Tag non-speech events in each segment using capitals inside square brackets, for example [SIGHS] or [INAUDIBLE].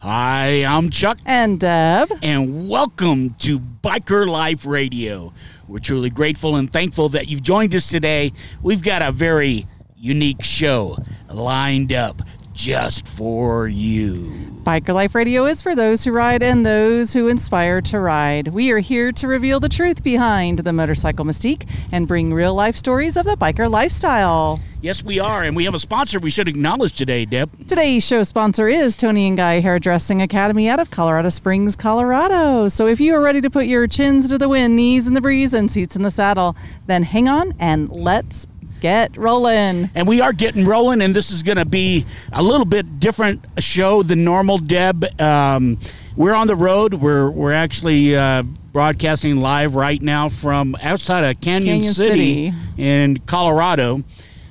Hi, I'm Chuck, And Deb. and welcome to Biker Life Radio. We're truly grateful and thankful that you've joined us today. We've got a very unique show lined up just for you. Biker Life Radio is for those who ride and those who inspire to ride. We are here to reveal the truth behind the motorcycle mystique and bring real life stories of the biker lifestyle. Yes, we are, and we have a sponsor we should acknowledge today, Deb. Today's show sponsor is Toni and Guy Hairdressing Academy out of Colorado Springs, Colorado. So if you are ready to put your chins to the wind, knees in the breeze, and seats in the saddle, then hang on and let's get rolling. And we are getting rolling, and this is going to be a little bit different show than normal, Deb. Um, we're on the road. We're we're actually uh, broadcasting live right now from outside of Canyon, Cañon City, City. in Colorado.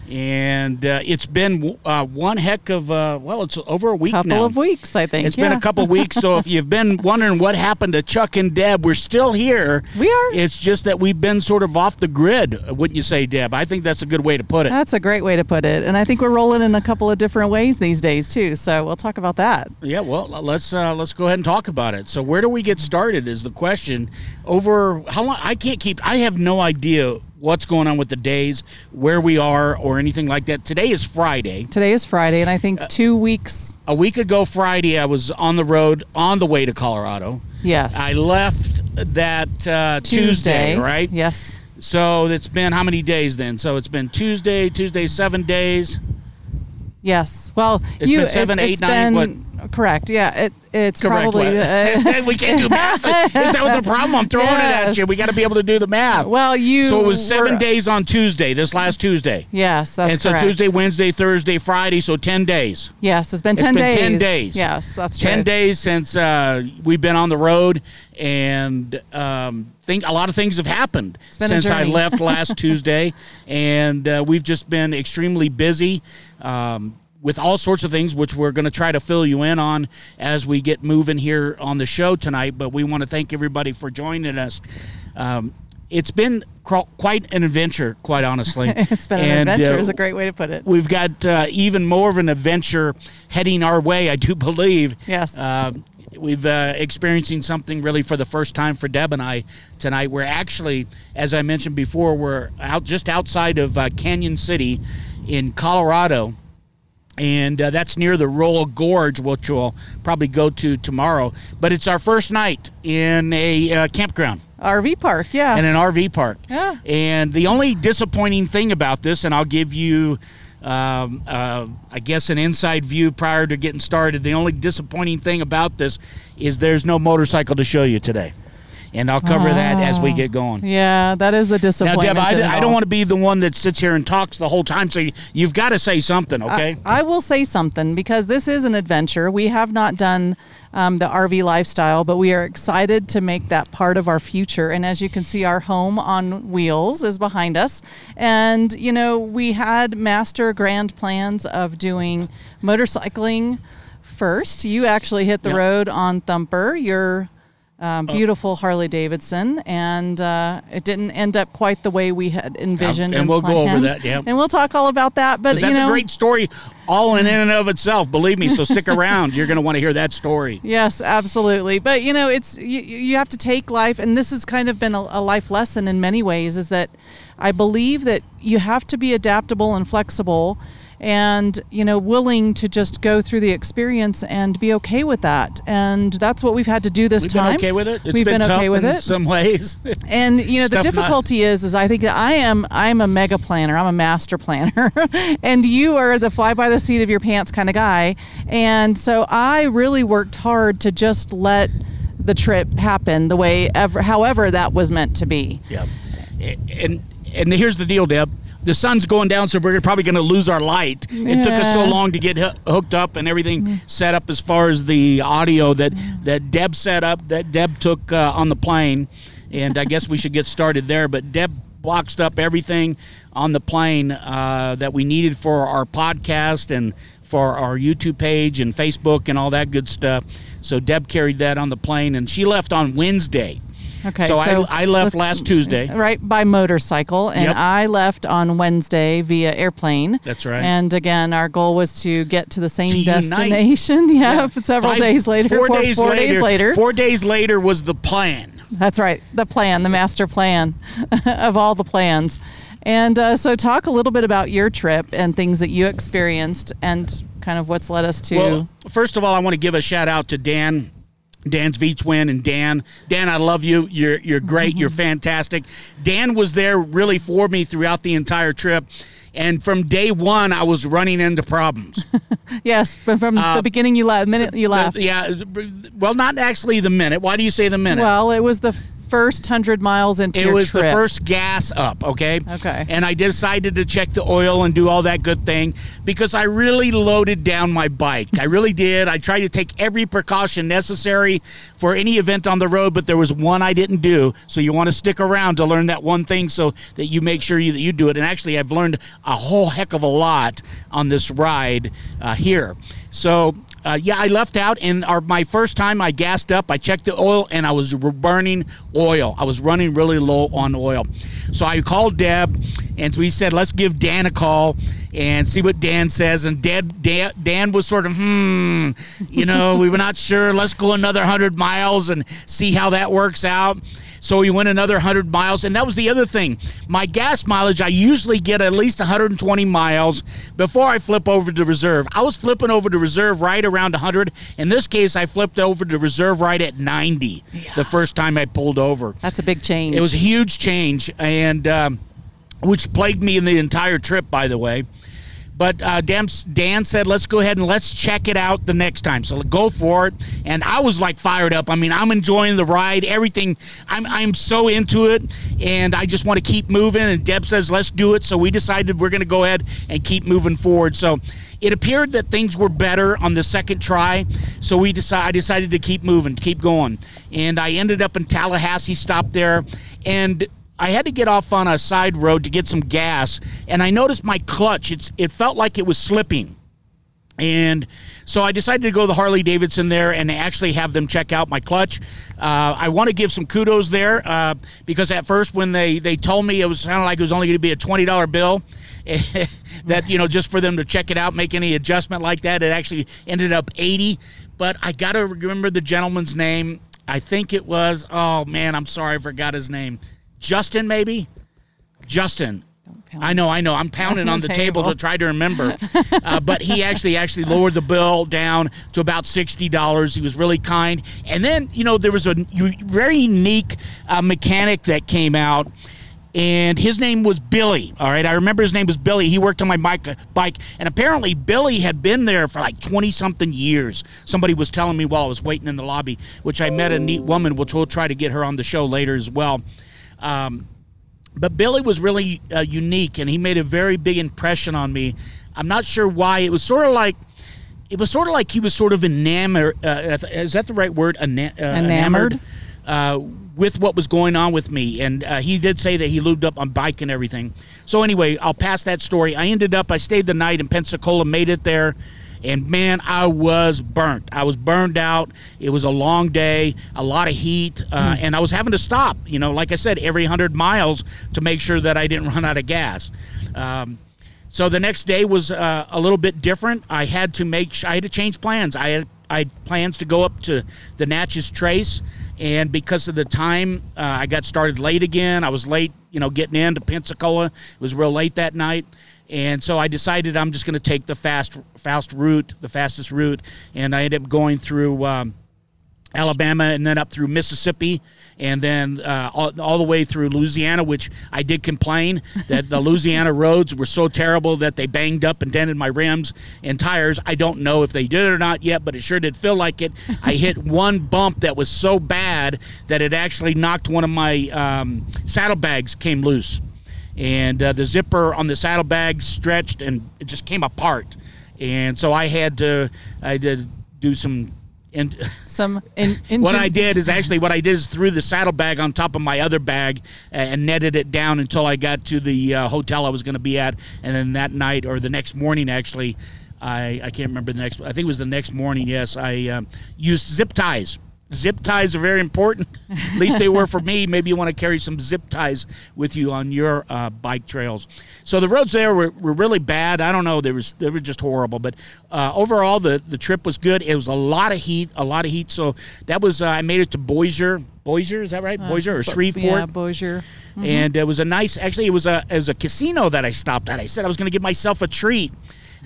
And uh, it's been uh, one heck of uh, well, it's over a week Couple now. of weeks, I think. It's been a couple of weeks, so if you've been [LAUGHS] wondering what happened to Chuck and Deb, we're still here. We are. It's just that we've been sort of off the grid, wouldn't you say, Deb? I think that's a good way to put it. That's a great way to put it. And I think we're rolling in a couple of different ways these days too. So we'll talk about that. Yeah, well, let's uh, let's go ahead and talk about it. So, where do we get started? Is the question. Over how long? I can't keep. I have no idea what's going on with the days, where we are, or anything like that. Today is Friday. Today is Friday, and I Uh, think two weeks. A week ago, Friday, I was on the road on the way to Colorado. Yes. I left that uh, Tuesday, right? Yes. So it's been how many days then? So it's been Tuesday, Tuesday, seven days. Yes. Well, It's you been seven, it, eight, nine, been- Correct. Yeah. It, it's Correct. probably. what? uh, [LAUGHS] we can't do [LAUGHS] math. Is that what the problem? I'm throwing it at you. We got to be able to do the math. well, you. So it was seven were- days on Tuesday, this last Tuesday. Yes, that's and so correct. Tuesday, Wednesday, Thursday, Friday, so 10 days. Yes, it's been 10 It's been days. 10 days. Yes, that's 10 true. days since uh, we've been on the road, and um, think a lot of things have happened since I left last [LAUGHS] Tuesday, and uh, we've just been extremely busy. Um, with all sorts of things, which we're going to try to fill you in on as we get moving here on the show tonight. But we want to thank everybody for joining us. Um, it's been quite an adventure, quite honestly. [LAUGHS] It's been an adventure. uh, is a great way to put it. We've got uh, even more of an adventure heading our way, I do [LAUGHS] believe. Yes. Uh, we've uh, experiencing something really for the first time for Deb and I tonight. We're actually, as I mentioned before, we're out just outside of uh, Cañon City in Colorado. And uh, that's near the Royal Gorge, which we'll probably go to tomorrow. But it's our first night in a uh, campground RV park. Yeah. in an RV park. Yeah. And the only disappointing thing about this, and I'll give you, um, uh, I guess, an inside view prior to getting started. The only disappointing thing about this is there's no motorcycle to show you today. And I'll cover that as we get going. yeah, that is the disappointment. Now. Deb, I, I don't want to be the one that sits here and talks the whole time, so you, you've got to say something, okay? I will say something because this is an adventure. We have not done um, the RV lifestyle, but we are excited to make that part of our future. And as you can see, our home on wheels is behind us. And, you know, we had master grand plans of doing motorcycling first. You actually hit the Yep. road on Thumper. Your um, beautiful Harley Davidson, and uh, it didn't end up quite the way we had envisioned. and we'll go over that, yeah. And we'll talk all about that. But that's know, a great story, all in and of itself. Believe me. So stick [LAUGHS] around. You're going to want to hear that story. Yes, absolutely. But you know, it's you, you have to take life, and this has kind of been a, a life lesson in many ways. Is that I believe that you have to be adaptable and flexible, and you know, willing to just go through the experience and be okay with that. And that's what we've had to do this We've time. been okay with it. It's we've been, been, okay with in it. some ways. [LAUGHS] And you know the Stuff not- difficulty is is I think that I am I'm a mega planner. I'm a master planner. [LAUGHS] and you are the fly by the seat of your pants kind of guy. And so I really worked hard to just let the trip happen the way ever however that was meant to be. Yeah, and and here's the deal, Deb. The sun's going down, so we're probably going to lose our light. It took us so long to get hoo- hooked up and everything set up as far as the audio that that Deb set up, that Deb took uh, on the plane, and I guess we should get started there. But Deb boxed up everything on the plane uh, that we needed for our podcast and for our YouTube page and Facebook and all that good stuff. So Deb carried that on the plane, and she left on Wednesday. Okay, So, so I, I left last Tuesday. right by motorcycle and Yep. i left on wednesday via airplane That's right. and again our goal was to get to the same To unite. destination [LAUGHS] yeah, several Five- days later Four, four, days four later. days later Four days later was the plan. that's right the plan the master plan [LAUGHS] of all the plans and uh, so talk a little bit about your trip and things that you experienced and kind of what's led us to Well, first of all, I want to give a shout out to Dan. Dan's V Twin and Dan. Dan, I love you. You're you're great. You're fantastic. Dan was there really for me throughout the entire trip. And from day one, I was running into problems. [LAUGHS] yes but from the beginning you left the minute you left Uh, yeah. Well, not actually the minute. Why do you say the minute? well it was the first hundred miles into it was trip the first gas up, okay? Okay. And I decided to check the oil and do all that good thing because I really loaded down my bike. I really did. I tried to take every precaution necessary for any event on the road, but there was one I didn't do. So you want to stick around to learn that one thing so that you make sure you, that you do it. And actually, I've learned a whole heck of a lot on this ride uh, here. So uh, yeah, I left out, and our my first time I gassed up. I checked the oil, and I was burning oil. I was running really low on oil. So I called Deb, and so we said, let's give Dan a call and see what Dan says. And Deb, Dan, Dan was sort of, hmm, you know, we were not sure. Let's go another hundred miles and see how that works out. So we went another 100 miles. And that was the other thing. My gas mileage, I usually get at least 120 miles before I flip over to reserve. I was flipping over to reserve right around 100. In this case, I flipped over to reserve right at 90 the first time I pulled over. That's a big change. It was a huge change, and um, which plagued me in the entire trip, by the way. But uh, Dan, said, let's go ahead and let's check it out the next time. So go for it. And I was like fired up. I mean, I'm enjoying the ride, everything. I'm, I'm so into it. And I just want to keep moving. And Deb says, let's do it. So we decided we're going to go ahead and keep moving forward. So it appeared that things were better on the second try. So we decided, I decided to keep moving, keep going. And I ended up in Tallahassee, stopped there. And I had to get off on a side road to get some gas, and I noticed my clutch. It's it felt like it was slipping. And so I decided to go to the Harley Davidson there and actually have them check out my clutch. Uh, I want to give some kudos there uh, because at first when they, they told me it was sounded like it was only going to be a twenty dollar bill, [LAUGHS] that you know just for them to check it out, make any adjustment like that, it actually ended up eighty. But I got to remember the gentleman's name. I think it was oh man, I'm sorry, I forgot his name. Justin maybe. Justin. I know, I know. I'm pounding on the [LAUGHS] table to try to remember, uh, but he actually actually lowered the bill down to about sixty dollars. He was really kind, and then you know there was a very unique uh, mechanic that came out, and his name was Billy. All right, I remember his name was Billy. He worked on my bike, bike, and apparently Billy had been there for like twenty something years. Somebody was telling me while I was waiting in the lobby, which I met a neat woman, which we'll try to get her on the show later as well. Um, but Billy was really uh, unique, and he made a very big impression on me. I'm not sure why. It was sort of like it was sort of like he was sort of enamored. Uh, is that the right word? Ena- uh, Enamored? uh, with what was going on with me, and uh, he did say that he lubed up on bike and everything. So anyway, I'll pass that story. I ended up. I stayed the night in Pensacola, made it there. And man, I was burnt. I was burned out. It was a long day, a lot of heat, uh, and I was having to stop. You know, like I said, every hundred miles to make sure that I didn't run out of gas. Um, so the next day was uh, a little bit different. I had to make. I had to change plans. I had I had plans to go up to the Natchez Trace, and because of the time, uh, I got started late again. I was late, you know, getting into Pensacola. It was real late that night. And so I decided I'm just going to take the fast, fast route, the fastest route, and I ended up going through um, Alabama and then up through Mississippi and then uh, all, all the way through Louisiana, which I did complain [LAUGHS] that the Louisiana roads were so terrible that they banged up and dented my rims and tires. I don't know if they did it or not yet, but it sure did feel like it. I hit [LAUGHS] one bump that was so bad that it actually knocked one of my um, saddlebags came loose and uh, the zipper on the saddlebag stretched and it just came apart. And so i had to i did do some and [LAUGHS] Some in, in what i did is actually what i did is threw the saddlebag on top of my other bag and netted it down until i got to the uh, hotel i was going to be at. And then that night or the next morning actually i i can't remember the next i think it was the next morning yes i um, used zip ties zip ties are very important. At least they were for me. Maybe you want to carry some zip ties with you on your uh, bike trails. So the roads there were, were really bad. I don't know. They was they were just horrible. But uh, overall, the the trip was good. It was a lot of heat, a lot of heat. So that was uh, I made it to Bossier. Bossier, is that right? Bossier or Shreveport? Yeah, Bossier. and it was a nice. Actually, it was a it was a casino that I stopped at. I said I was going to give myself a treat,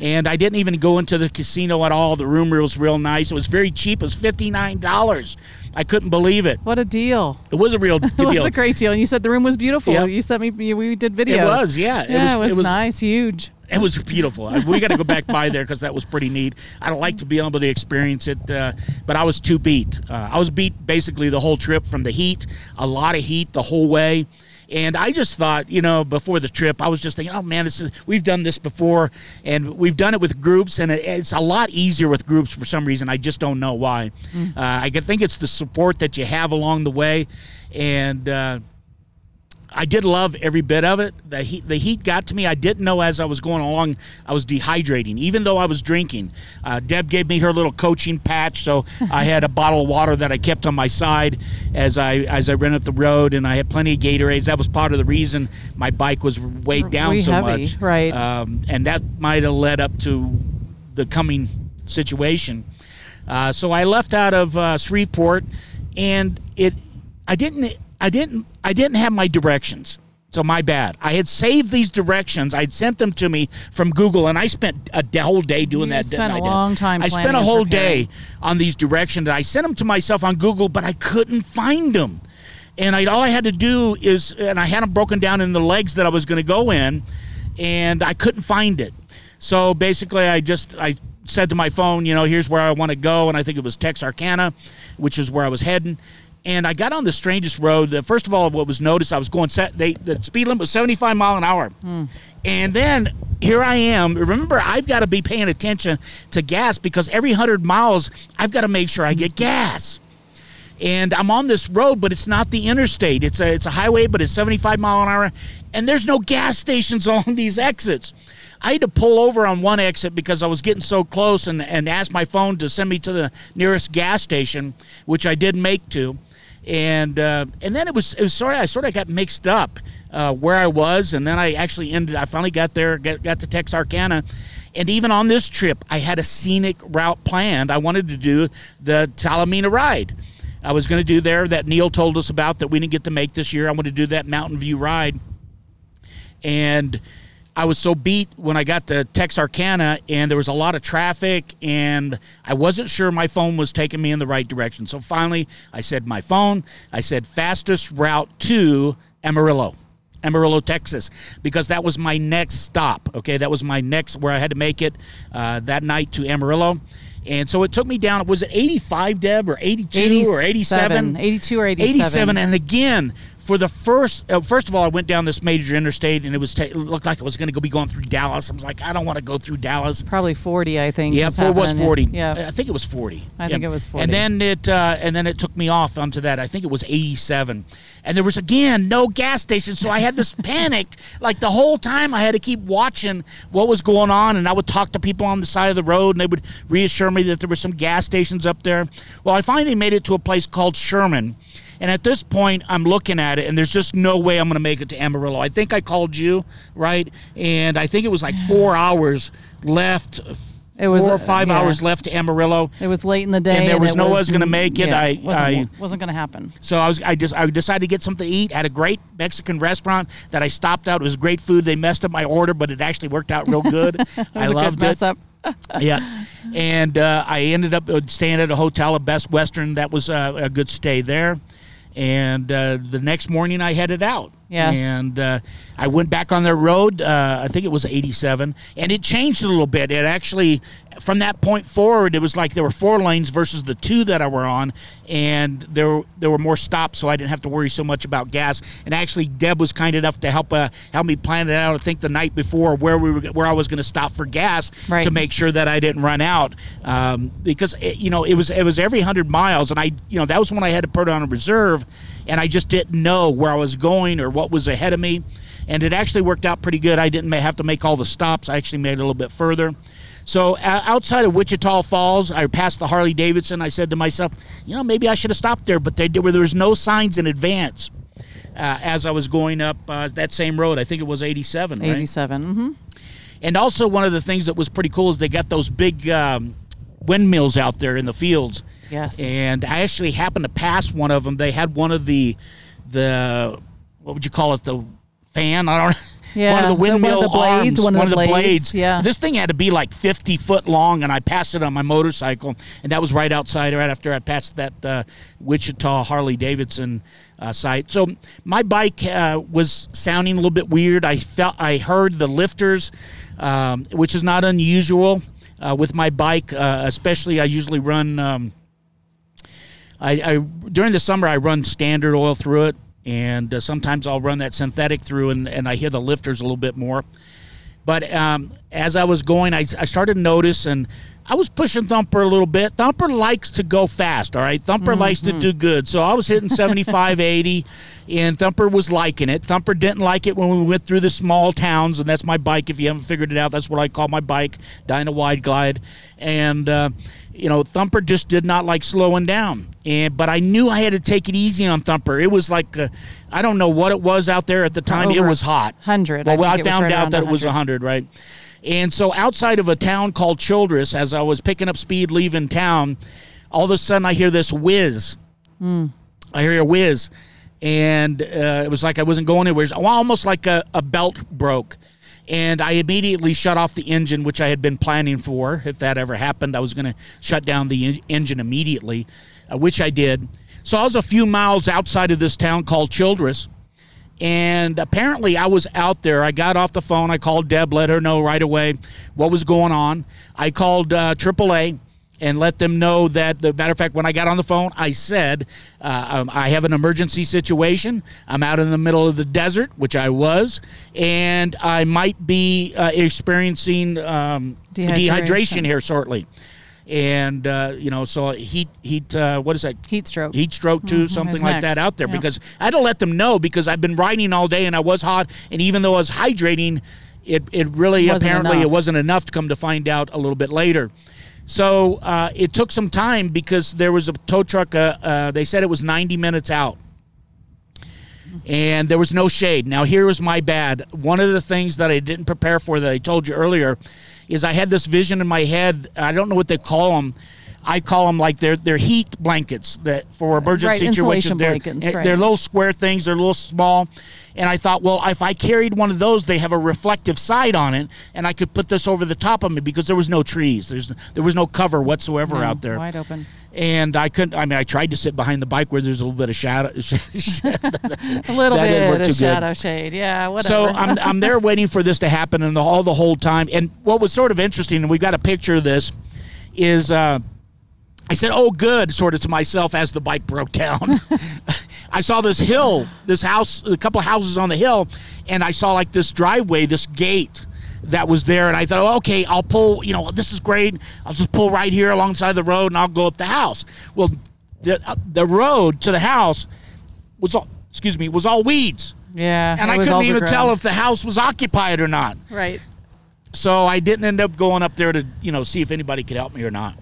and I didn't even go into the casino at all. The room was real nice. It was very cheap. It was fifty nine dollars. I couldn't believe it. What a deal. It was a real [LAUGHS] good It was deal. a great deal. And you said the room was beautiful. Yep. You sent me, we did video. It was, yeah. Yeah, it was, it was nice, huge. It was beautiful. We got to go back by there because that was pretty neat. I'd like to be able to experience it, uh, but I was too beat. Uh, I was beat basically the whole trip from the heat, a lot of heat the whole way. And I just thought, you know, before the trip, I was just thinking, oh man, this is we've done this before, and we've done it with groups, and it, it's a lot easier with groups for some reason. I just don't know why. Uh, I think it's the support that you have along the way, and. Uh, I did love every bit of it. The heat, the heat got to me. I didn't know as I was going along, I was dehydrating, even though I was drinking. Uh, Deb gave me her little coaching patch, so [LAUGHS] I had a bottle of water that I kept on my side as I as I ran up the road, and I had plenty of Gatorades. That was part of the reason my bike was weighed down Way so heavy, much, right. Um, and that might have led up to the coming situation. Uh, so I left out of uh, Shreveport, and it I didn't I didn't I didn't have my directions. So my bad. I had saved these directions. I'd sent them to me from Google, and I spent a whole day doing You that. spent a I, long time I spent a whole day on these directions. I sent them to myself on Google, but I couldn't find them. And I, all I had to do is, and I had them broken down in the legs that I was going to go in, and I couldn't find it. So basically, I just I said to my phone, you know, here's where I want to go, and I think it was Texarkana, which is where I was heading. And I got on the strangest road. Uh, First of all, what was noticed, I was going set. They the speed limit was 75 mile an hour, and then here I am. Remember, I've got to be paying attention to gas because every hundred miles, I've got to make sure I get gas and I'm on this road, but it's not the interstate. It's a it's a highway, but it's 75 mile an hour, and there's no gas [LAUGHS] stations along these exits. I had to pull over on one exit because I was getting so close, and and ask my phone to send me to the nearest gas station, which I did make to, and uh, and then it was it was sort of I sort of got mixed up uh, where I was, and then I actually ended. I finally got there, got, got to Texarkana. And even on this trip, I had a scenic route planned. I wanted to do the Talimena ride. I was going to do there that Neil told us about that we didn't get to make this year. I wanted to do that Mountain View ride. And I was so beat when I got to Texarkana and there was a lot of traffic and I wasn't sure my phone was taking me in the right direction. So finally, I said, My phone, I said, fastest route to Amarillo. Amarillo, Texas, because that was my next stop. Okay, that was my next where I had to make it uh, that night to Amarillo, and so it took me down. Was it 85, Deb, or 82 or 87? 82 or 87. 87 and again for the first uh, first of all i went down this major interstate and it was ta- it looked like it was going to go be going through dallas i was like i don't want to go through dallas Probably 40, I think. yeah, it was forty. Yeah. I think it was forty. I think it was 40. And then it, uh, and then it took me off onto that. I think it was eighty-seven, and there was again no gas station. So I had this [LAUGHS] panic. Like the whole time, I had to keep watching what was going on, and I would talk to people on the side of the road, and they would reassure me that there were some gas stations up there. Well, I finally made it to a place called Sherman. And at this point, I'm looking at it, and there's just no way I'm going to make it to Amarillo. I think I called you, right? And I think it was like [SIGHS] four hours left. It was, four or uh, five yeah. hours left to Amarillo. It was late in the day. And there was it no one was gonna make it. yeah, I- wasn't, I- wasn't going to happen. So I was I just I decided to get something to eat at a great Mexican restaurant that I stopped out. It was great food. They messed up my order, but it actually worked out real good. [LAUGHS] It I loved it. up. [LAUGHS] yeah, and uh, I ended up uh, staying at a hotel, a Best Western. That was uh, a good stay there. And uh, the next morning, I headed out. Yes. And uh, I went back on the road. Uh, I think it was 87, and it changed a little bit. It actually, from that point forward, it was like there were four lanes versus the two that I were on, and there there were more stops, so I didn't have to worry so much about gas. And actually, Deb was kind enough to help uh, help me plan it out. I think the night before where we were where I was going to stop for gas Right. to make sure that I didn't run out, um, because it, you know it was it was every hundred miles, and I you know that was when I had to put on a reserve, and I just didn't know where I was going or what was ahead of me, and it actually worked out pretty good. I didn't have to make all the stops. I actually made it a little bit further. So outside of Wichita Falls, I passed the Harley Davidson. I said to myself, you know, maybe I should have stopped there, but they, there was no signs in advance uh, as I was going up uh, that same road. I think it was 87, right? 87. Mm-hmm. And also, one of the things that was pretty cool is they got those big um, windmills out there in the fields. Yes. And I actually happened to pass one of them. They had one of the, the what would you call it? The fan? I don't know. [LAUGHS] Yeah, one of the the- one of windmill the blades, arms, one of the blades. blades, yeah. This thing had to be like 50 foot long, and I passed it on my motorcycle, and that was right outside, right after I passed that uh, Wichita Harley Davidson uh, site. So my bike uh, was sounding a little bit weird. I felt, I heard the lifters, um, which is not unusual uh, with my bike, uh, especially I usually run. Um, I, I during the summer I run standard oil through it, and uh, sometimes I'll run that synthetic through, and, and I hear the lifters a little bit more. But um, as I was going, I, I started to notice, and I was pushing Thumper a little bit. Thumper likes to go fast, all right? Thumper likes to do good. So I was hitting 75, [LAUGHS] 80, and Thumper was liking it. Thumper didn't like it when we went through the small towns, and that's my bike. If you haven't figured it out, that's what I call my bike, Dyna Wide Glide. And, uh, you know, Thumper just did not like slowing down. And but I knew I had to take it easy on Thumper. It was like uh, I don't know what it was out there at the time. It was hot. 100. I Well, I, think found right out that it was 100. 100, right? And so outside of a town called Childress, as I was picking up speed leaving town, all of a sudden I hear this whiz. Hmm. I hear a whiz. And uh, it was like I wasn't going anywhere. It was almost like a, a belt broke. And I immediately shut off the engine, which I had been planning for. If that ever happened, I was going to shut down the en- engine immediately, uh, which I did. So I was a few miles outside of this town called Childress and apparently I was out there. I got off the phone. I called Deb, let her know right away what was going on. I called uh, AAA and let them know that. The matter of fact, when I got on the phone, I said uh, um, I have an emergency situation. I'm out in the middle of the desert, which I was, and I might be uh, experiencing um, Dehydration. dehydration here shortly. And uh, you know, so heat, heat. Uh, what is that? Heat stroke. heat stroke too, something is like next. that out there Yeah. because I had to let them know because I've been riding all day and I was hot and even though I was hydrating, it it really Wasn't apparently enough. it wasn't enough to come to find out a little bit later. So uh, it took some time because there was a tow truck. Uh, uh, they said it was 90 minutes out. And there was no shade. Now, here was my bad. One of the things that I didn't prepare for that I told you earlier is I had this vision in my head. I don't know what they call them. I call them like they're, they're heat blankets that for emergency Right, situations. They're, blankets, they're little square things. They're a little small. And I thought, well, if I carried one of those, they have a reflective side on it, and I could put this over the top of me because there was no trees. There's there was no cover whatsoever No, out there. Wide open. And I couldn't. I mean, I tried to sit behind the bike where there's a little bit of shadow. [LAUGHS] [LAUGHS] A little That didn't work bit of good. shadow shade. Yeah, whatever. So I'm, I'm there [LAUGHS] waiting for this to happen, and the, all the whole time. And what was sort of interesting, and we got a picture of this, is uh, I said, "Oh, good," sort of to myself as the bike broke down. [LAUGHS] I saw this hill, this house, a couple of houses on the hill, and I saw like this driveway, this gate that was there, and I thought, oh, okay, I'll pull. You know, this is great. I'll just pull right here alongside the road, and I'll go up the house. Well, the uh, the road to the house was all, excuse me, was all weeds yeah. and I couldn't even tell if the house was occupied or not. Right. So I didn't end up going up there to, you know, see if anybody could help me or not.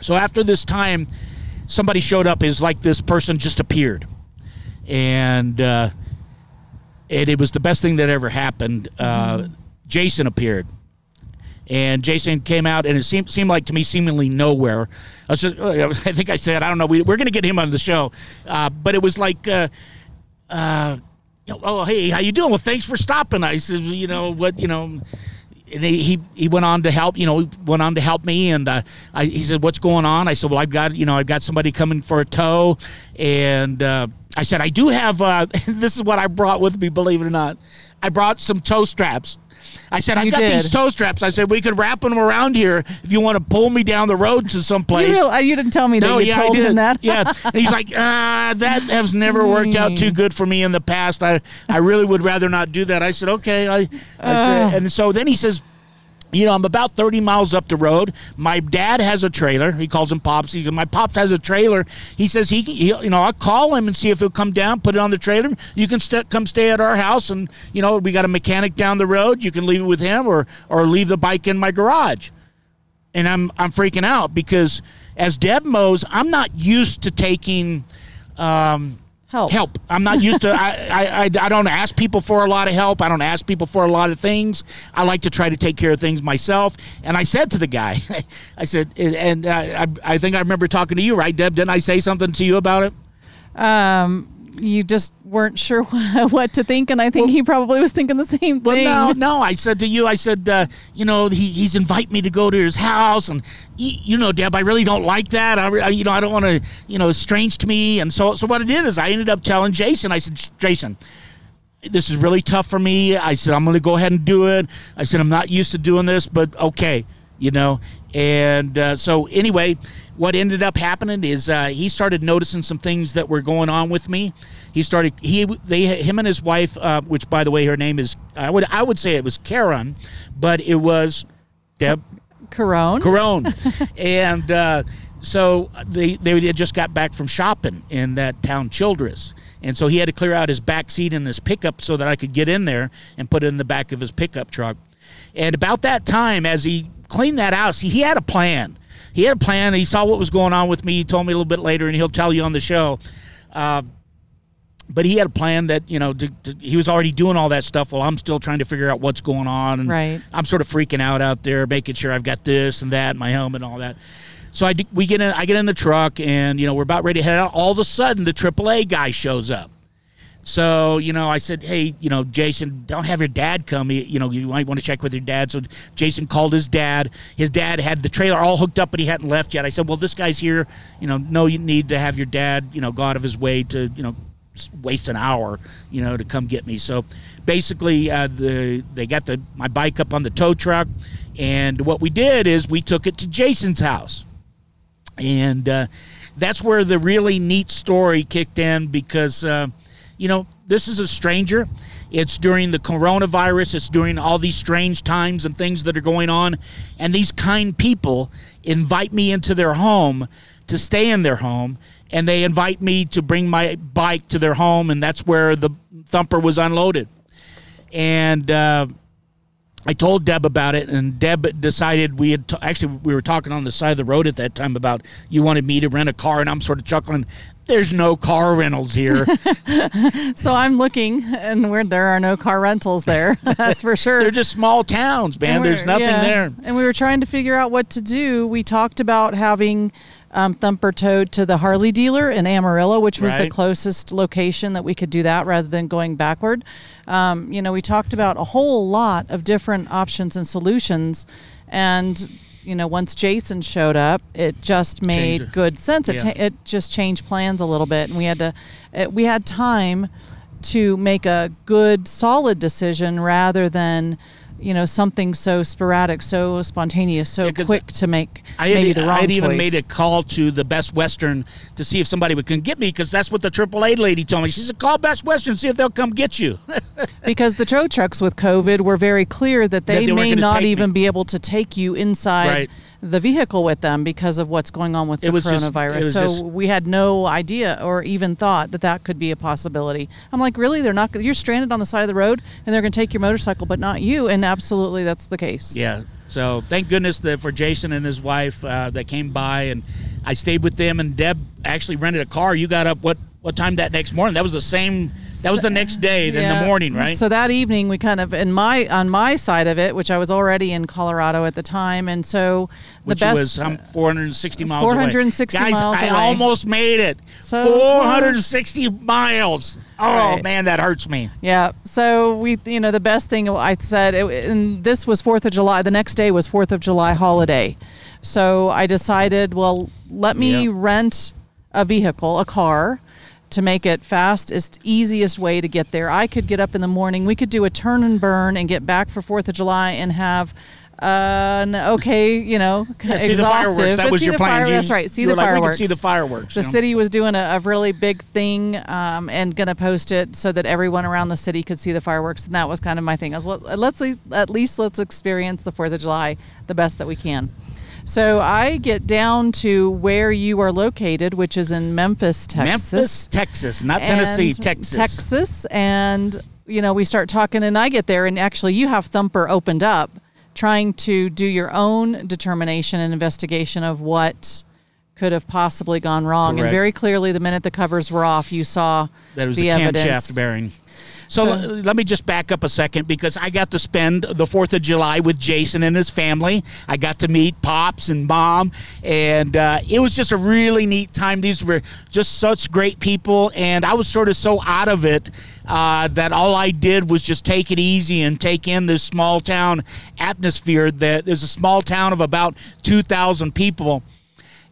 So after this time, somebody showed up. Is like this person just appeared, and uh, it was the best thing that ever happened. Uh, Jason appeared, and Jason came out, and it seemed seemed like to me seemingly nowhere. I just, [LAUGHS] I think I said, I don't know. We, we're going to get him on the show, uh, but it was like. Uh, uh, you know, oh hey, how you doing? Well, thanks for stopping. I said, you know what, you know, and he, he went on to help. You know, he went on to help me, and uh, I, he said, "What's going on?" I said, "Well, I've got you know, I've got somebody coming for a tow," and uh, I said, "I do have." Uh, [LAUGHS] this is what I brought with me, believe it or not. I brought some tow straps. I said, I've You got these tow straps. I said, we could wrap them around here if you want to pull me down the road to You, someplace. real, uh, you didn't tell me that No, you yeah, told did. him that. yeah, and he's like, ah, that has never worked out too good for me in the past. I, I really would rather not do that. I said, okay. I, I said, and so then he says, you know, I'm about 30 miles up the road. My dad has a trailer. He calls him Pops. He my Pops has a trailer. He says he, he you know, I'll call him and see if he'll come down, put it on the trailer. You can st- come stay at our house, and you know, we got a mechanic down the road. You can leave it with him, or or leave the bike in my garage. and I'm I'm freaking out because as Deb mows, I'm not used to taking um, Help. help. I'm not used to. I, I, I don't ask people for a lot of help. I don't ask people for a lot of things. I like to try to take care of things myself. And I said to the guy, [LAUGHS] I said, and I I think I remember talking to you, right, Deb? Didn't I say something to you about it? Um, you just weren't sure [LAUGHS] what to think, and I think he probably was thinking the same thing. Well, no, [LAUGHS] no. I said to you, I said, uh, you know, he, he's invite me to go to his house, and y- you know, Deb, I really don't like that. I, I you know, I don't want to, you know, strange to me. And so, so what I did is I ended up telling Jason. I said, Jason, this is really tough for me. I said, I'm going to go ahead and do it. I said, I'm not used to doing this, but okay, you know. And uh, so, anyway, what ended up happening is uh, he started noticing some things that were going on with me. He started he they him and his wife, uh, which by the way, her name is I would I would say it was Karen, but it was Deb Corone. Corone, [LAUGHS] and uh, so they they had just got back from shopping in that town Childress, and so he had to clear out his back seat in his pickup so that I could get in there and put it in the back of his pickup truck. And about that time, as he cleaned that out, see, he had a plan. He had a plan. He saw what was going on with me. He told me a little bit later, and he'll tell you on the show. Uh, but he had a plan that you know to, to, he was already doing all that stuff while I'm still trying to figure out what's going on. And Right. I'm sort of freaking out out there, making sure I've got this and that, my helmet and all that. So I we get in, I get in the truck, and you know we're about ready to head out. All of a sudden, the AAA guy shows up. So you know, I said, hey, you know, Jason, don't have your dad come. You know, you might want to check with your dad. So Jason called his dad. His dad had the trailer all hooked up, but he hadn't left yet. I said, well, this guy's here. You know, no, you need to have your dad, you know, go out of his way to, you know, waste an hour, you know, to come get me. So basically, uh, the they got the my bike up on the tow truck, and what we did is we took it to Jason's house and uh, that's where the really neat story kicked in because uh, you know this is a stranger. It's during the coronavirus. It's during all these strange times and things that are going on. And these kind people invite me into their home to stay in their home. And they invite me to bring my bike to their home. And that's where the thumper was unloaded. And uh, I told Deb about it, and Deb decided we had t- actually we were talking on the side of the road at that time about you wanted me to rent a car, and I'm sort of chuckling. There's no car rentals here. [LAUGHS] So I'm looking, and where there are no car rentals there. [LAUGHS] That's for sure. They're just small towns, man. There's nothing yeah. there. And we were trying to figure out what to do. We talked about having um, Thumper towed to the Harley dealer in Amarillo, which was the closest location that we could do that rather than going backward. Um, you know, we talked about a whole lot of different options and solutions. And, you know, once Jason showed up, it just made Changed it. good sense. It, Yeah. ta- it just changed plans a little bit. And we had to, it, we had time to make a good solid decision rather than you know something so sporadic so spontaneous so Yeah, quick to make I had, maybe the wrong I had choice even made a call to the Best Western to see if somebody would come get me because that's what the AAA lady told me. She said, "Call Best Western, see if they'll come get you." [LAUGHS] because the tow trucks with covid were very clear that they, they may not take me. even be able to take you inside Right. the vehicle with them because of what's going on with It the just- coronavirus was so just- we had no idea or even thought that that could be a possibility i'm like really they're not you're stranded on the side of the road and they're going to take your motorcycle but not you and absolutely that's the case Yeah. So thank goodness that for Jason and his wife uh, that came by, and I stayed with them. And Deb actually rented a car. You got up what what time that next morning? That was the same. That was the next day in the morning, right? So that evening, we kind of in my on my side of it, which I was already in Colorado at the time, and so the which best was um, 460 miles 460 away. Guys, miles I away. almost made it. So 460 miles. Oh Right. man, that hurts me. Yeah. So we, you know, the best thing I said, it, and this was Fourth of July. The next day was Fourth of July holiday. So I decided, well, let me Yeah. rent a vehicle, a car, to make it fastest, easiest way to get there. I could get up in the morning. We could do a turn and burn and get back for Fourth of July and have. Uh, an okay, you know, [LAUGHS] Yeah, see the exhaustive. fireworks. That but was your the plan. fire- that's right. See the like, fireworks. See the fireworks. The you know? city was doing a, a really big thing um, and going to post it so that everyone around the city could see the fireworks, and that was kind of my thing. I was, let, let's at least let's experience the Fourth of July the best that we can. So I get down to where you are located, which is in Memphis, Texas. Memphis, Texas, not Tennessee, Texas. Texas, and you know we start talking, and I get there, and actually you have Thumper opened up trying to do your own determination and investigation of what could have possibly gone wrong. Correct. And very clearly, the minute the covers were off, you saw That was the the, evidence. camshaft bearing. So, So- let me just back up a second because I got to spend the 4th of July with Jason and his family. I got to meet Pops and Mom, and uh, it was just a really neat time. These were just such great people, and I was sort of so out of it uh, that all I did was just take it easy and take in this small town atmosphere. that is a small town of about 2,000 people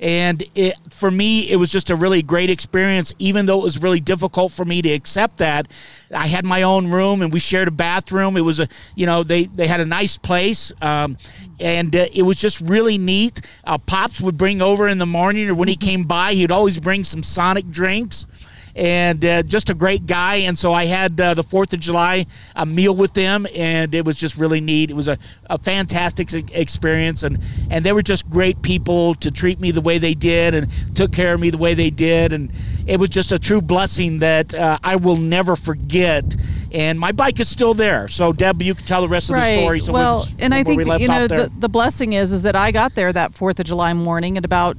and it for me it was just a really great experience. Even though it was really difficult for me to accept that i had my own room and we shared a bathroom. It was a you know they they had a nice place. Um, and uh, it was just really neat. Uh, pops would bring over in the morning or when he came by he'd always bring some sonic drinks and uh, just a great guy. And so I had uh, the Fourth of July a meal with them, and it was just really neat. It was a, a fantastic experience, and and they were just great people to treat me the way they did, and took care of me the way they did, and it was just a true blessing that uh, I will never forget. And my bike is still there. So Deb, you can tell the rest of the story. So well, and I we think you know the, the blessing is is that I got there that Fourth of July morning at about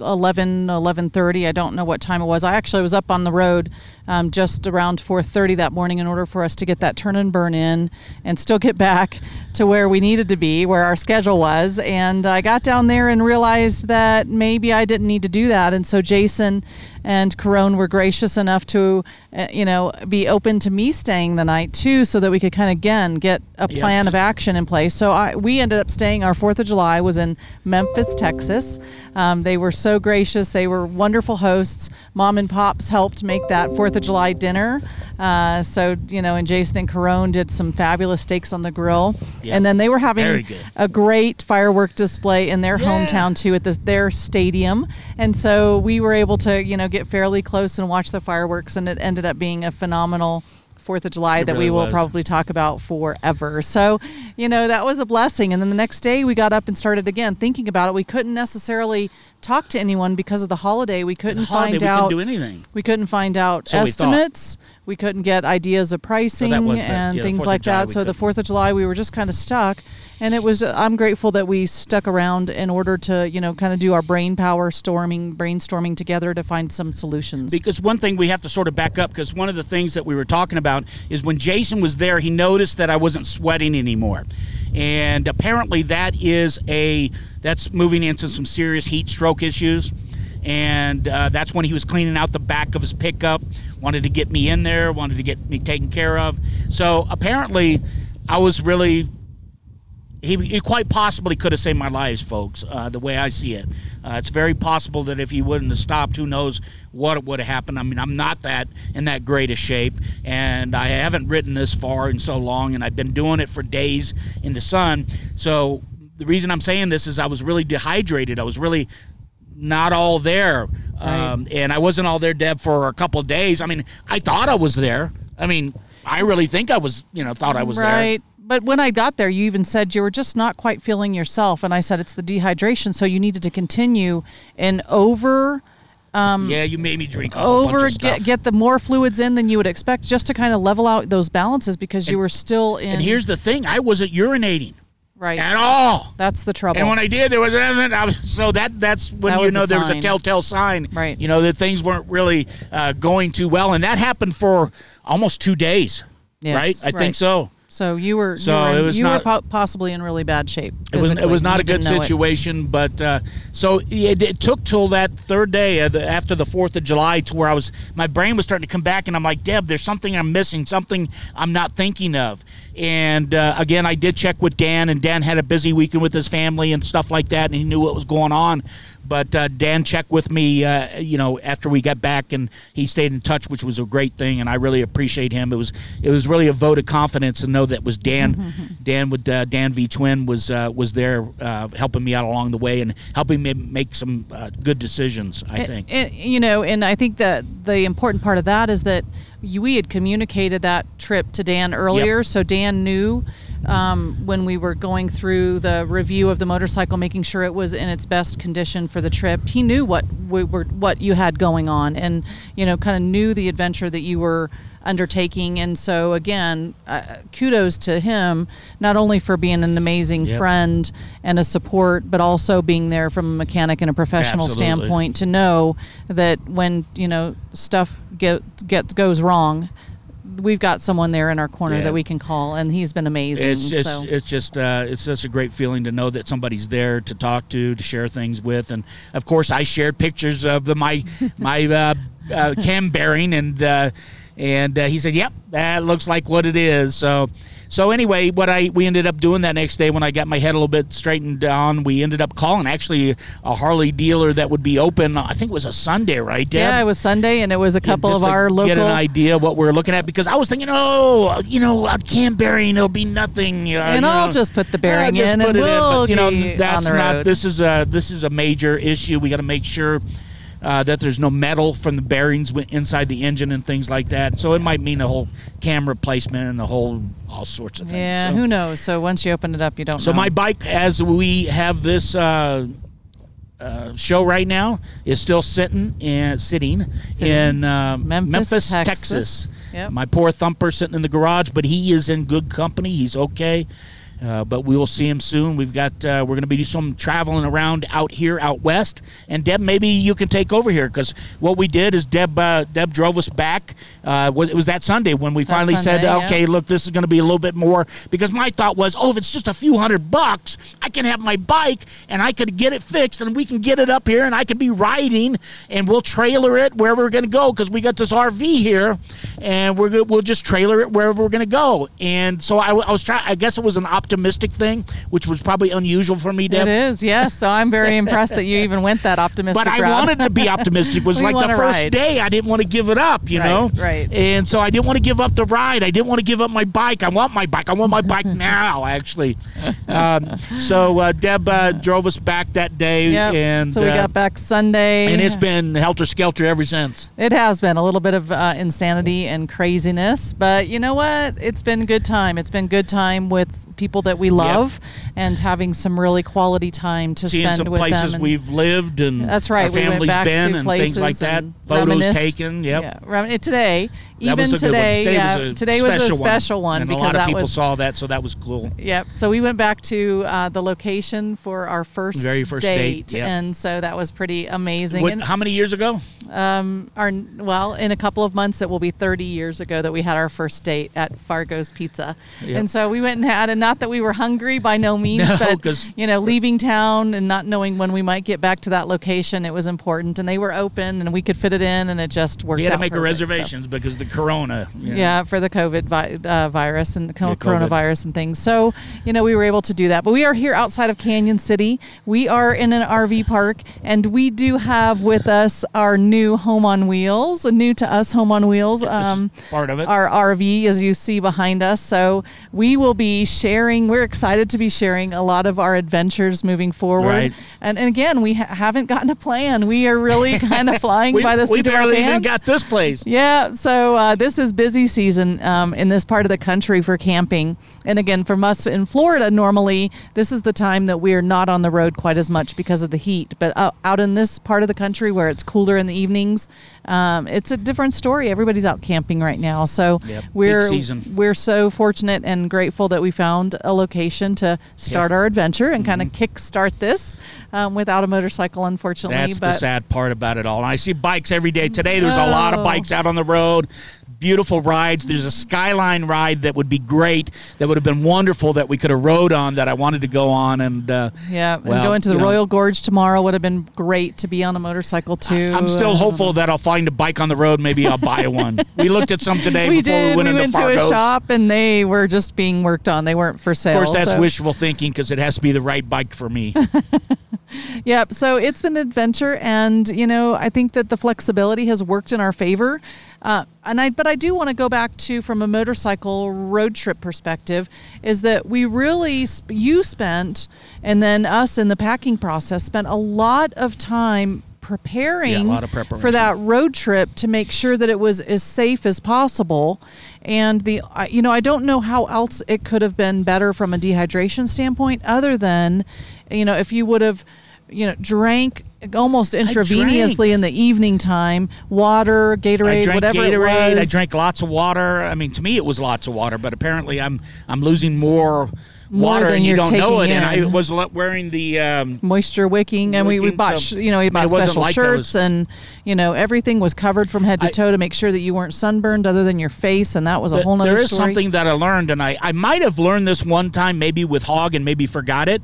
11 11:30 I don't know what time it was. I actually was up on the road um, just around 4:30 that morning in order for us to get that turn and burn in and still get back to where we needed to be where our schedule was and I got down there and realized that maybe I didn't need to do that and so Jason and Corone were gracious enough to uh, you know be open to me staying the night too so that we could kind of again get a plan to- of action in place. So I we ended up staying our 4th of July was in Memphis Texas. Um, they were so gracious they were wonderful hosts. Mom and pops helped make that 4th of July dinner. Uh, so you know and Jason and Corone did some fabulous steaks on the grill Yeah. and then they were having a great firework display in their Yeah. hometown too at this, their stadium and so we were able to you know get fairly close and watch the fireworks and it ended up being a phenomenal Fourth of July It that really we will was. probably talk about forever. So, you know, that was a blessing. And then the next day we got up and started again thinking about it. We couldn't necessarily talk to anyone because of the holiday. We couldn't holiday, find we couldn't out do anything. we couldn't find out So estimates. We couldn't get ideas of pricing was the- and yeah, things like July that. So the couldn't. Fourth of July, we were just kind of stuck, and it was. I'm grateful that we stuck around in order to, you know, kind of do our brain power storming, brainstorming together to find some solutions. Because one thing we have to sort of back up because one of the things that we were talking about is when Jason was there, he noticed that I wasn't sweating anymore. And apparently that is a that's moving into some serious heat stroke issues. And uh, that's when he was cleaning out the back of his pickup, wanted to get me in there, wanted to get me taken care of. So apparently, I was really he, he quite possibly could have saved my lives, folks. Uh, the way I see it, uh, it's very possible that if he wouldn't have stopped, who knows what would have happened. I mean, I'm not that in that great a shape, and I haven't ridden this far in so long, and I've been doing it for days in the sun. So the reason I'm saying this is I was really dehydrated. I was really not all there, um, and I wasn't all there, Deb, for a couple of days. I mean, I thought I was there. I mean, I really think I was, you know, thought I was there. right. But when I got there, you even said you were just not quite feeling yourself, and I said it's the dehydration, so you needed to continue and over. yeah, you made me drink a whole bunch over of stuff. get, get the more fluids in than you would expect just to kind of level out those balances because you were still in And here's the thing: I wasn't urinating right at all. that's the trouble And when I did, there was nothing. So that that's when That you know there was a telltale sign. Right. You know that things weren't really uh, going too well, and that happened for almost two days. Yes, right. I right. think so. So you were So you were, in- it was you not- were po- possibly in really bad shape It was it was not a good situation, but uh, so it, it took till that third day the, after the Fourth of July to where I was my brain was starting to come back, and I'm like, Deb, there's something I'm missing, something I'm not thinking of. And uh, again, I did check with Dan, and Dan had a busy weekend with his family and stuff like that, and he knew what was going on. But uh, Dan checked with me, uh, you know, after we got back, and he stayed in touch, which was a great thing, and I really appreciate him. It was it was really a vote of confidence to know that was Dan, [LAUGHS] Dan with uh, Dan V Twin was uh, was there uh, helping me out along the way and helping me make some uh, good decisions. I think. and, you know, and I think that the important part of that is that we had communicated that trip to Dan earlier, so Dan knew um, when we were going through the review of the motorcycle, making sure it was in its best condition for the trip. He knew what we were, what you had going on, and you know, kind of knew the adventure that you were undertaking. And so, again, uh, kudos to him, not only for being an amazing Yep. friend and a support, but also being there from a mechanic and a professional Absolutely. standpoint to know that when, you know, stuff get, gets goes wrong, we've got someone there in our corner Yeah. that we can call, and he's been amazing. It's just so. it's just uh, it's such a great feeling to know that somebody's there to talk to, to share things with, and of course I shared pictures of the my my uh, uh, cam bearing, and uh, and uh, he said, "Yep, that looks like what it is." So. So anyway, what I we ended up doing that next day when I got my head a little bit straightened on, we ended up calling actually a Harley dealer that would be open. I think it was a Sunday, right? Deb? yeah, it was Sunday, and it was a Yeah, couple just of our local. get an idea what we're looking at because I was thinking, oh, you know, a cam bearing, it'll be nothing. Uh, And you I'll know. just put the Yeah, bearing in and it we'll But, you know, that's not. road. This is a this is a major issue. We got to make sure. Uh, that there's no metal from the bearings inside the engine and things like that. So it might mean a whole cam replacement and a whole all sorts of things. yeah, So- who knows? So once you open it up, you don't. so know. my bike, as we have this uh, uh, show right now, is still sitting and sitting, Sitting. in uh, Memphis, Memphis, Texas. Texas. Yep. My poor thumper sitting in the garage, but he is in good company. He's okay. Uh, but we will see him soon. We've got uh, we're going to be doing some traveling around out here out west. And Deb, maybe you can take over here because what we did is Deb uh, Deb drove us back. Uh, was it was that Sunday when we finally said, Sunday, yeah. okay, look, this is going to be a little bit more because my thought was, oh, if it's just a few hundred bucks, I can have my bike and I could get it fixed and we can get it up here and I could be riding and we'll trailer it wherever we're going to go because we got this RV here and we're we'll just trailer it wherever we're going to go. And so I, I was trying. I guess it was an optimistic thing, which was probably unusual for me, Deb. It is, yes. So I'm very [LAUGHS] impressed that you even went that optimistic But I route. wanted to be optimistic. It was [LAUGHS] like the first ride. day. I didn't want to give it up, you Right, know? right. And so I didn't want to give up the ride. I didn't want to give up my bike. I want my bike. I want my bike [LAUGHS] now, actually. Um, so uh, Deb uh, drove us back that day. Yep. And, so we uh, got back Sunday, and it's been helter skelter ever since. It has been a little bit of uh, insanity and craziness, but you know what? It's been good time. It's been good time with people that we love and having some really quality time to Seeing spend some with places them. and- we've lived and That's right. our we back been and things like that. Photos taken. Yep. Yeah, today, even was a good one. today, Today yeah, was a today was a special one, and because a lot of people was saw that, so that was cool. Yep. So we went back to uh, the location for our first Very first date, yep. and so that was pretty amazing. What, and how many years ago? um, our well, in a couple of months, it will be 30 years ago that we had our first date at Fargo's Pizza, Yep. and so we went and had, and not that we were hungry by no means, [LAUGHS] No, but you know, leaving town and not knowing when we might get back to that location, it was important, and they were open, and we could fit it in, and it just worked. Out. You had to make perfect, so- reservations because the corona. you know. yeah, for the COVID vi- uh, virus and the co- Yeah, COVID. coronavirus and things. So, you know, we were able to do that. But we are here outside of Cañon City. We are in an RV park, and we do have with us our new Home on Wheels, a new to us Home on Wheels. Um, part of it. Our RV, as you see behind us. So we will be sharing. We're excited to be sharing a lot of our adventures moving forward. Right. And, and again, we ha- haven't gotten a plan. We are really [LAUGHS] kind of flying we, by the we seat of our barely even got this place. Yeah, so uh, this is busy season um, in this part of the country for camping. And again, from us in Florida, normally this is the time that we're not on the road quite as much because of the heat. But uh, out in this part of the country where it's cooler in the evenings, um, it's a different story. Everybody's out camping right now, so Yep, we're we're so fortunate and grateful that we found a location to start our adventure and kind of kick start this um, without a motorcycle, unfortunately. That's but the sad part about it all. And I see bikes every day. Today there's a lot of bikes out on the road. Beautiful rides. There's a skyline ride that would be great. That would have been wonderful that we could have rode on. That I wanted to go on. And uh, Yeah, and well, going to the you know, Royal Gorge tomorrow would have been great to be on a motorcycle too. I'm still Uh, hopeful that I'll find a bike on the road. Maybe I'll buy [LAUGHS] one. we looked at some today We before did. we went into to a shop and they were just being worked on. They weren't for sale. Of course, that's so- wishful thinking because it has to be the right bike for me. [LAUGHS] Yep. So it's been an adventure, and you know, I think that the flexibility has worked in our favor. Uh, and I, but I do want to go back to from a motorcycle road trip perspective, is that we really sp- you spent, and then us in the packing process spent a lot of time preparing lot of for that road trip to make sure that it was as safe as possible. And the, you know, I don't know how else it could have been better from a dehydration standpoint, other than, you know, if you would have you know, drank almost intravenously in the evening time, water, Gatorade, I whatever Gatorade. it I was. drank lots of water. I mean, to me, it was lots of water, but apparently, I'm I'm losing more, More water, than and you don't know it. taking And I was wearing the um, moisture wicking, and we, we bought so- you know we I bought special like shirts was- and you know everything was covered from head to I- toe to make sure that you weren't sunburned other than your face, and that was a whole nother there is story. something that I learned, and I, I might have learned this one time, maybe with Hog, and maybe forgot it.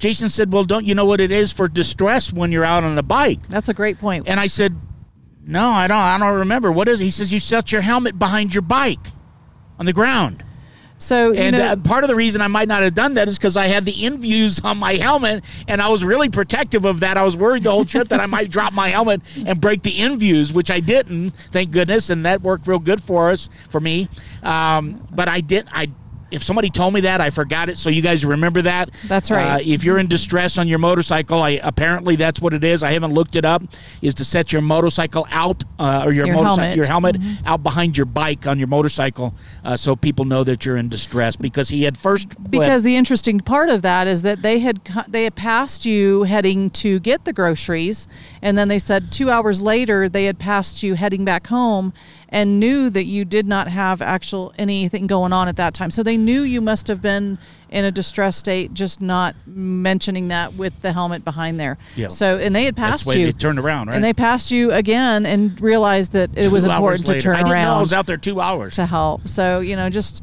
Jason said, "Well, don't you know what it is for distress when you're out on a bike?" That's a great point. And I said, "No, I don't. I don't remember. What is?" it? He says, "You set your helmet behind your bike, on the ground." so And know, uh, part of the reason I might not have done that is because I had the in views on my helmet, and I was really protective of that. I was worried the whole trip that I might [LAUGHS] drop my helmet and break the in views, which I didn't, thank goodness, and that worked real good for us, for me. Um, but I did, I. If somebody told me that, I forgot it. So you guys remember that. That's right. Uh, if you're in distress on your motorcycle, I apparently that's what it is. I haven't looked it up. Is to set your motorcycle out uh, or your, Your motorcycle, helmet. your helmet Mm-hmm. out behind your bike on your motorcycle, uh, so people know that you're in distress. Because he had first because the interesting part of that is that they had they had passed you heading to get the groceries, and then they said two hours later they had passed you heading back home, and knew that you did not have actual anything going on at that time. So they knew you must have been in a distressed state, just not mentioning that with the helmet behind there. Yeah. So and they had passed you. they turned around, right? And they passed you again and realized that it was Two hours important to turn I didn't around know I was out there two hours. to help. So, you know, just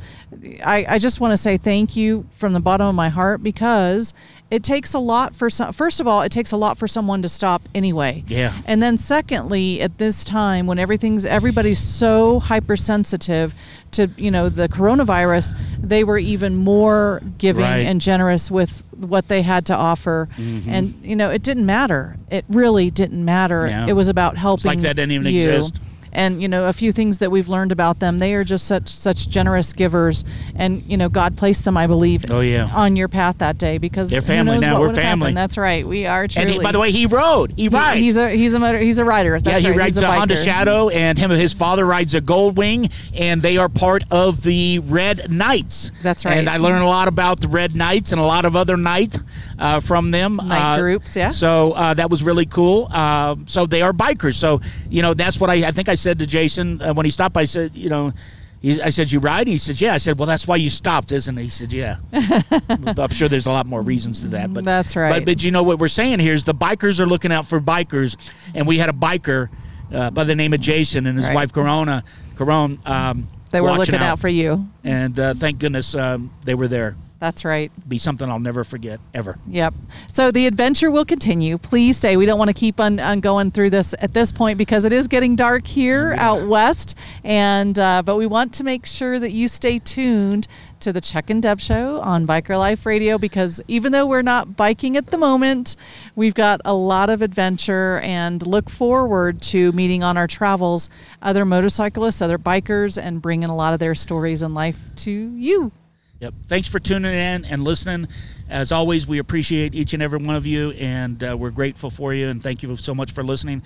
I, I just want to say thank you from the bottom of my heart because it takes a lot for some first of all, it takes a lot for someone to stop anyway. Yeah. And then secondly, at this time when everything's everybody's so hypersensitive to, you know, the coronavirus, they were even more giving Right. and generous with what they had to offer. Mm-hmm. And you know, it didn't matter. It really didn't matter. Yeah. It was about helping like that didn't even you exist. And you know a few things that we've learned about them they are just such such generous givers and you know god placed them i believe Oh, yeah. on your path that day because They're family now. We're family. happened. that's right we are truly and he, by the way, he rode. He He- rides. he's a he's a motor, he's a rider that's yeah, he right. rides he's a, a, Honda. Shadow, and him and his father rides a gold wing and they are part of the Red Knights. That's right. And I learned a lot about the Red Knights and a lot of other knights uh, from them. Night uh, groups, yeah. So uh, that was really cool. Uh, so they are bikers. So you know that's what I, I think I said to Jason uh, when he stopped. I said, you know. He, I said, "You ride?" And he said, "Yeah." I said, "Well, that's why you stopped, isn't it?" He said, "Yeah." [LAUGHS] I'm sure there's a lot more reasons to that, but That's right. But, but you know what we're saying here is the bikers are looking out for bikers, and we had a biker uh, by the name of Jason and his Right. wife Corona. Corona. Um, they were looking out. for you and uh, thank goodness um, they were there. That's right Be something I'll never forget ever. Yep. So the adventure will continue. Please stay. We don't want to keep on, on going through this at this point because it is getting dark here out west, and uh, but we want to make sure that you stay tuned to the Chuck and Deb show on Biker Life Radio because even though we're not biking at the moment, we've got a lot of adventure and look forward to meeting on our travels other motorcyclists, other bikers, and bringing a lot of their stories and life to you. Yep. Thanks for tuning in and listening. As always, we appreciate each and every one of you, and uh, we're grateful for you. And thank you so much for listening.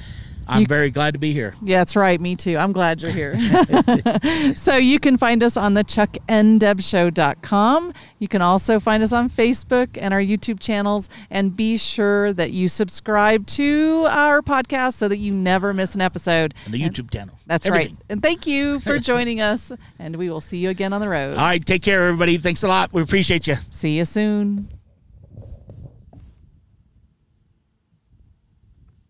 I'm You- very glad to be here. Yeah, that's right. Me too. I'm glad you're here. [LAUGHS] so you can find us on the chuckndebshow.com. You can also find us on Facebook and our YouTube channels. And be sure that you subscribe to our podcast so that you never miss an episode. And the And- YouTube channel. That's Everything. right. And thank you for [LAUGHS] joining us. And we will see you again on the road. All right. Take care, everybody. Thanks a lot. We appreciate you. See you soon.